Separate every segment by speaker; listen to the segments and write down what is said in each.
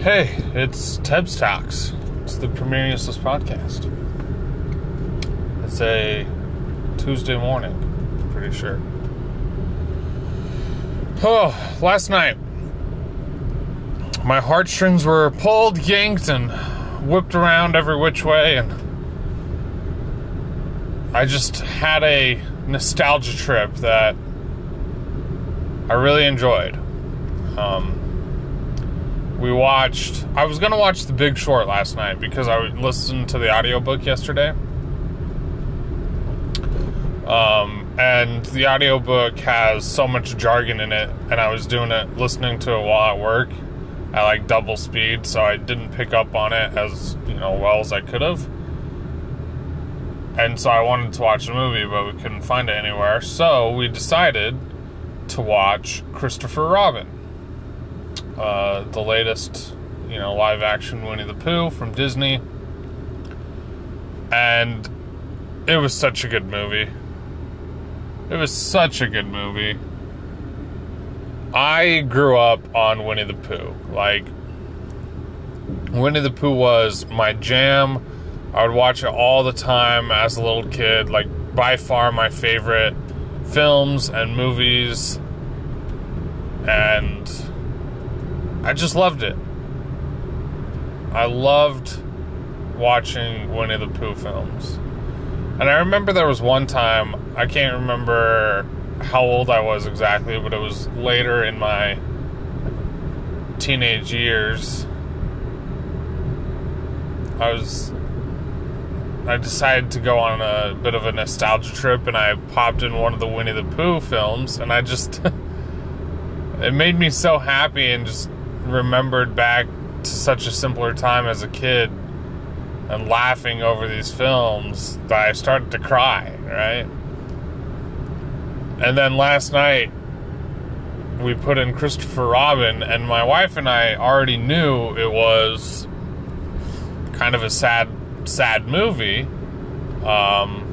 Speaker 1: Hey, it's Tebs Talks. It's the Premier Useless podcast. It's a Tuesday morning, pretty sure. Oh, last night, my heartstrings were pulled, yanked, and whipped around every which way, and I just had a nostalgia trip that I really enjoyed. Um, we watched, I was going to watch The Big Short last night because I listened to the audiobook yesterday. Um, and the audiobook has so much jargon in it, and I was doing it, listening to it while at work at like double speed, so I didn't pick up on it as, you know, well as I could have. And so I wanted to watch the movie, but we couldn't find it anywhere. So we decided to watch Christopher Robin, uh, the latest, you know, live action Winnie the Pooh from Disney. And it was such a good movie. It was such a good movie. I grew up on Winnie the Pooh. Like, Winnie the Pooh was my jam. I would watch it all the time as a little kid. Like, by far my favorite films and movies. And I just loved it. I loved watching Winnie the Pooh films. And I remember there was one time, I can't remember how old I was exactly, but it was later in my teenage years. I was I decided to go on a bit of a nostalgia trip and I popped in one of the Winnie the Pooh films and I just it made me so happy and just remembered back to such a simpler time as a kid and laughing over these films that I started to cry, right? And then last night we put in Christopher Robin and my wife and I already knew it was kind of a sad sad movie. Um,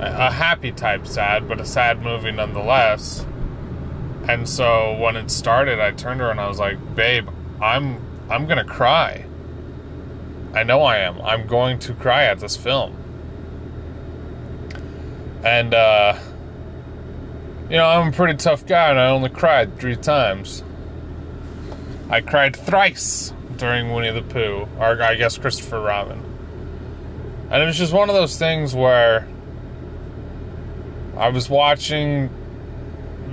Speaker 1: a happy type sad, but a sad movie nonetheless. And so when it started, I turned to her and I was like, "Babe, I'm I'm gonna cry. I know I am. I'm going to cry at this film." And uh, you know, I'm a pretty tough guy, and I only cried three times. I cried thrice during Winnie the Pooh, or I guess Christopher Robin. And it was just one of those things where I was watching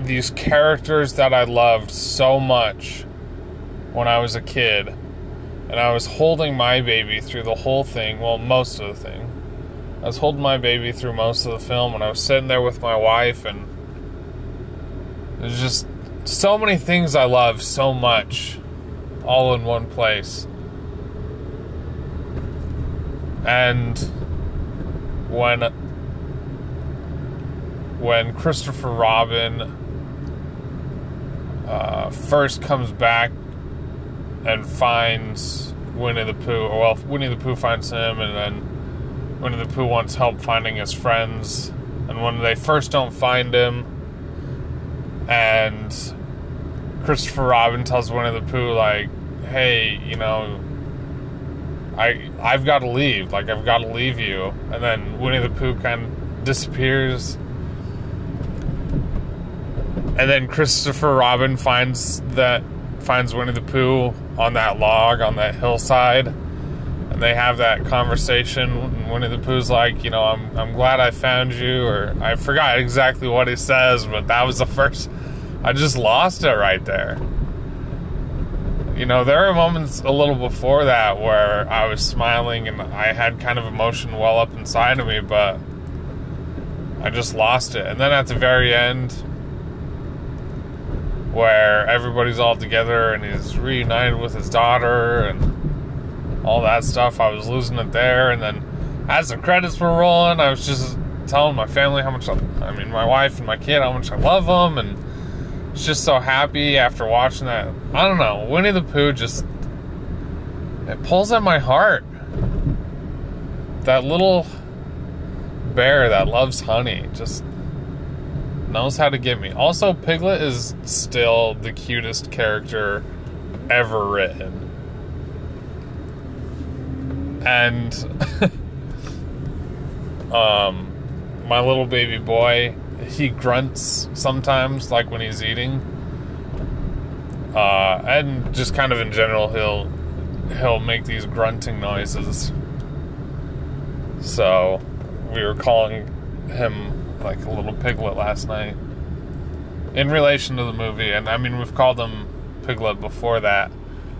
Speaker 1: these characters that I loved so much when I was a kid, and I was holding my baby through the whole thing, well, most of the thing. I was holding my baby through most of the film, and I was sitting there with my wife, and there's just so many things I love so much all in one place. And when when Christopher Robin uh, first comes back and finds Winnie the Pooh, well, Winnie the Pooh finds him, and then Winnie the Pooh wants help finding his friends. And when they first don't find him, and Christopher Robin tells Winnie the Pooh, like, hey, you know, I I've got to leave. Like I've got to leave you. And then Winnie the Pooh kind of disappears. And then Christopher Robin finds that finds Winnie the Pooh on that log on that hillside. And they have that conversation. And Winnie the Pooh's like, you know, I'm I'm glad I found you or I forgot exactly what he says, but that was the first I just lost it right there you know, there are moments a little before that where I was smiling and I had kind of emotion well up inside of me, but I just lost it. And then at the very end, where everybody's all together and he's reunited with his daughter and all that stuff, I was losing it there. And then as the credits were rolling, I was just telling my family how much I, I mean, my wife and my kid, how much I love them and just so happy after watching that. I don't know. Winnie the Pooh just it pulls at my heart. That little bear that loves honey just knows how to get me. Also, Piglet is still the cutest character ever written. And um my little baby boy, he grunts sometimes like when he's eating. Uh and just kind of in general he'll he'll make these grunting noises. So we were calling him like a little piglet last night in relation to the movie. And I mean, we've called him Piglet before that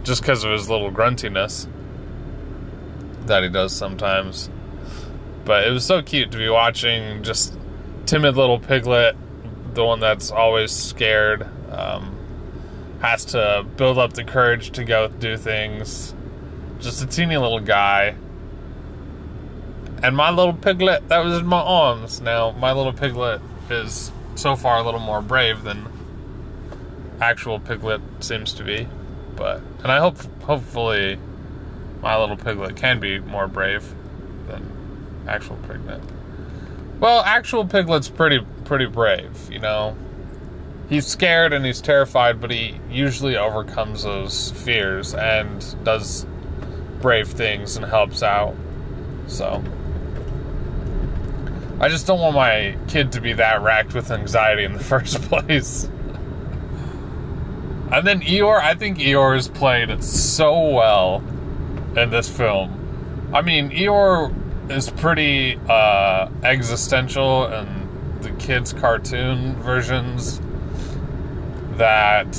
Speaker 1: just because of his little gruntiness that he does sometimes. But it was so cute to be watching just timid little Piglet, the one that's always scared, um, has to build up the courage to go do things. Just a teeny little guy. And my little piglet that was in my arms. Now, my little piglet is so far a little more brave than actual piglet seems to be. But and I hope hopefully my little piglet can be more brave than actual piglet. Well, actual piglet's pretty pretty brave, you know. He's scared and he's terrified, but he usually overcomes those fears and does brave things and helps out. So I just don't want my kid to be that racked with anxiety in the first place. and then Eeyore, I think Eeyore is played it so well in this film. I mean, Eeyore is pretty uh, existential in the kids' cartoon versions that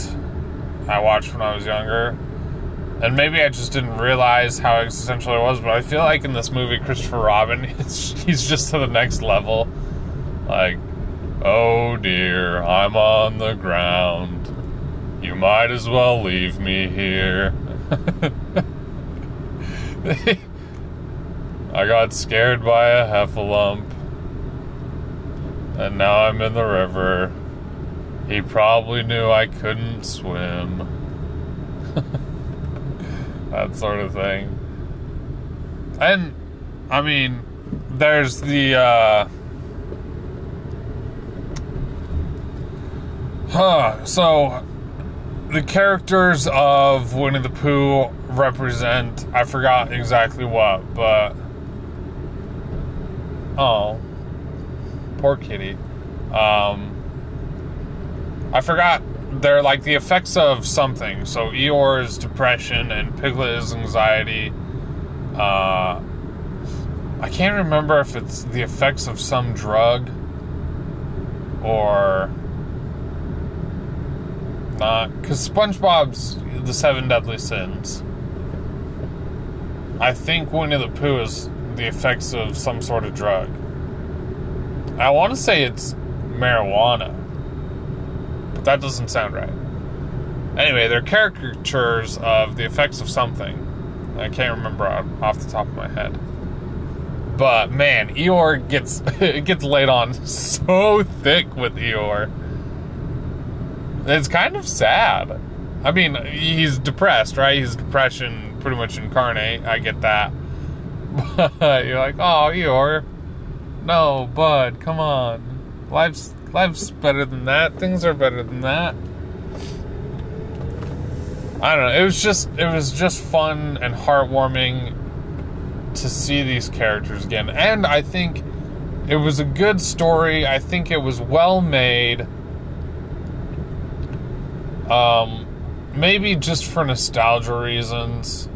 Speaker 1: I watched when I was younger and maybe I just didn't realize how existential it was, but I feel like in this movie, Christopher Robin, he's just to the next level. Like, oh dear, I'm on the ground. You might as well leave me here. I got scared by a heffalump, and now I'm in the river. He probably knew I couldn't swim that sort of thing. And I mean, there's the uh Huh, so the characters of Winnie the Pooh represent I forgot exactly what, but oh poor kitty. Um I forgot they're like the effects of something. So Eeyore is depression and Piglet is anxiety. Uh, I can't remember if it's the effects of some drug or not. Because SpongeBob's the Seven Deadly Sins. I think Winnie the Pooh is the effects of some sort of drug. I want to say it's marijuana that doesn't sound right. Anyway, they're caricatures of the effects of something. I can't remember off the top of my head. But man, Eeyore gets it gets laid on so thick with Eeyore. It's kind of sad. I mean, he's depressed, right? He's depression pretty much incarnate. I get that. But you're like, oh, Eeyore. No, bud, come on. Life's life's better than that. Things are better than that. I don't know. It was just it was just fun and heartwarming to see these characters again. And I think it was a good story. I think it was well made. Um maybe just for nostalgia reasons.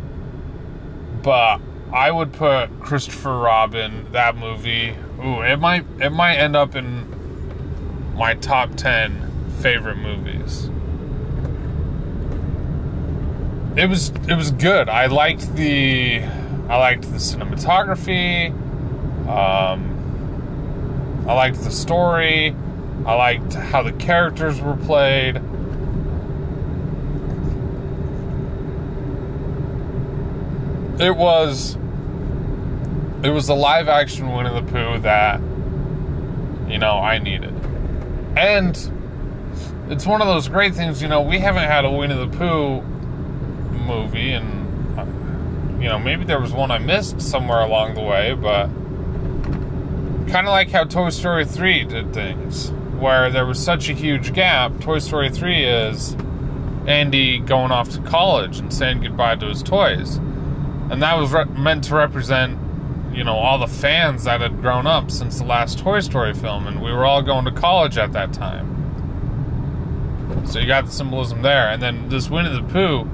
Speaker 1: But I would put Christopher Robin that movie. Ooh, it might it might end up in my top 10 favorite movies. It was it was good. I liked the I liked the cinematography. Um, I liked the story. I liked how the characters were played. It was it was the live action Winnie the Pooh that you know I needed. And it's one of those great things, you know, we haven't had a Winnie the Pooh movie, and, uh, you know, maybe there was one I missed somewhere along the way, but kind of like how Toy Story 3 did things, where there was such a huge gap. Toy Story 3 is Andy going off to college and saying goodbye to his toys. And that was re- meant to represent, you know, all the fans that had grown up since the last Toy Story film, and we were all going to college at that time. So you got the symbolism there. And then this Winnie the Pooh,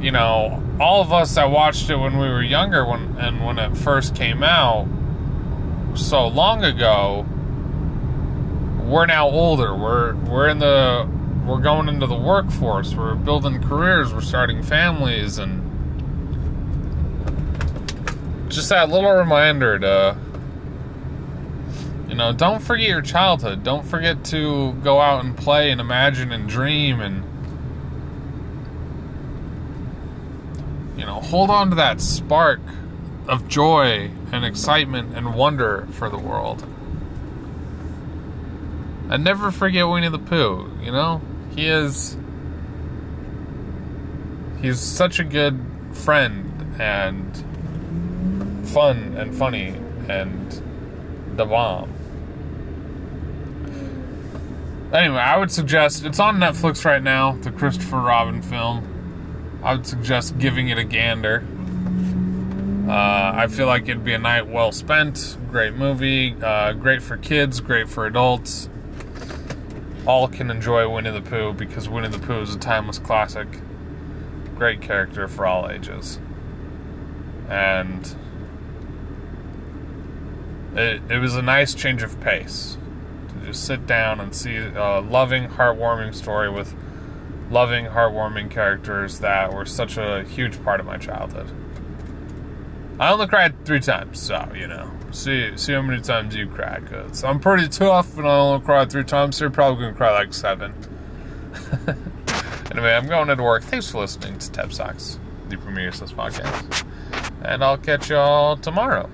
Speaker 1: you know, all of us that watched it when we were younger when and when it first came out so long ago, we're now older. We're we're in the we're going into the workforce. We're building careers. We're starting families, and just that little reminder to, you know, don't forget your childhood. Don't forget to go out and play and imagine and dream and. You know, hold on to that spark of joy and excitement and wonder for the world. And never forget Winnie the Pooh, you know? He is. He's such a good friend and fun and funny and the bomb. Anyway, I would suggest it's on Netflix right now, the Christopher Robin film. I would suggest giving it a gander. Uh, I feel like it'd be a night well spent. Great movie, uh, great for kids, great for adults all can enjoy Winnie the Pooh because Winnie the Pooh is a timeless classic. Great character for all ages. And it, it was a nice change of pace to just sit down and see a loving, heartwarming story with loving, heartwarming characters that were such a huge part of my childhood. I only cried three times, so, you know. See, see how many times you cry. Cause I'm pretty tough, and I only cried three times. So you're probably gonna cry like seven. anyway, I'm going into work. Thanks for listening to Tebs Talks, the Premier podcast, and I'll catch y'all tomorrow.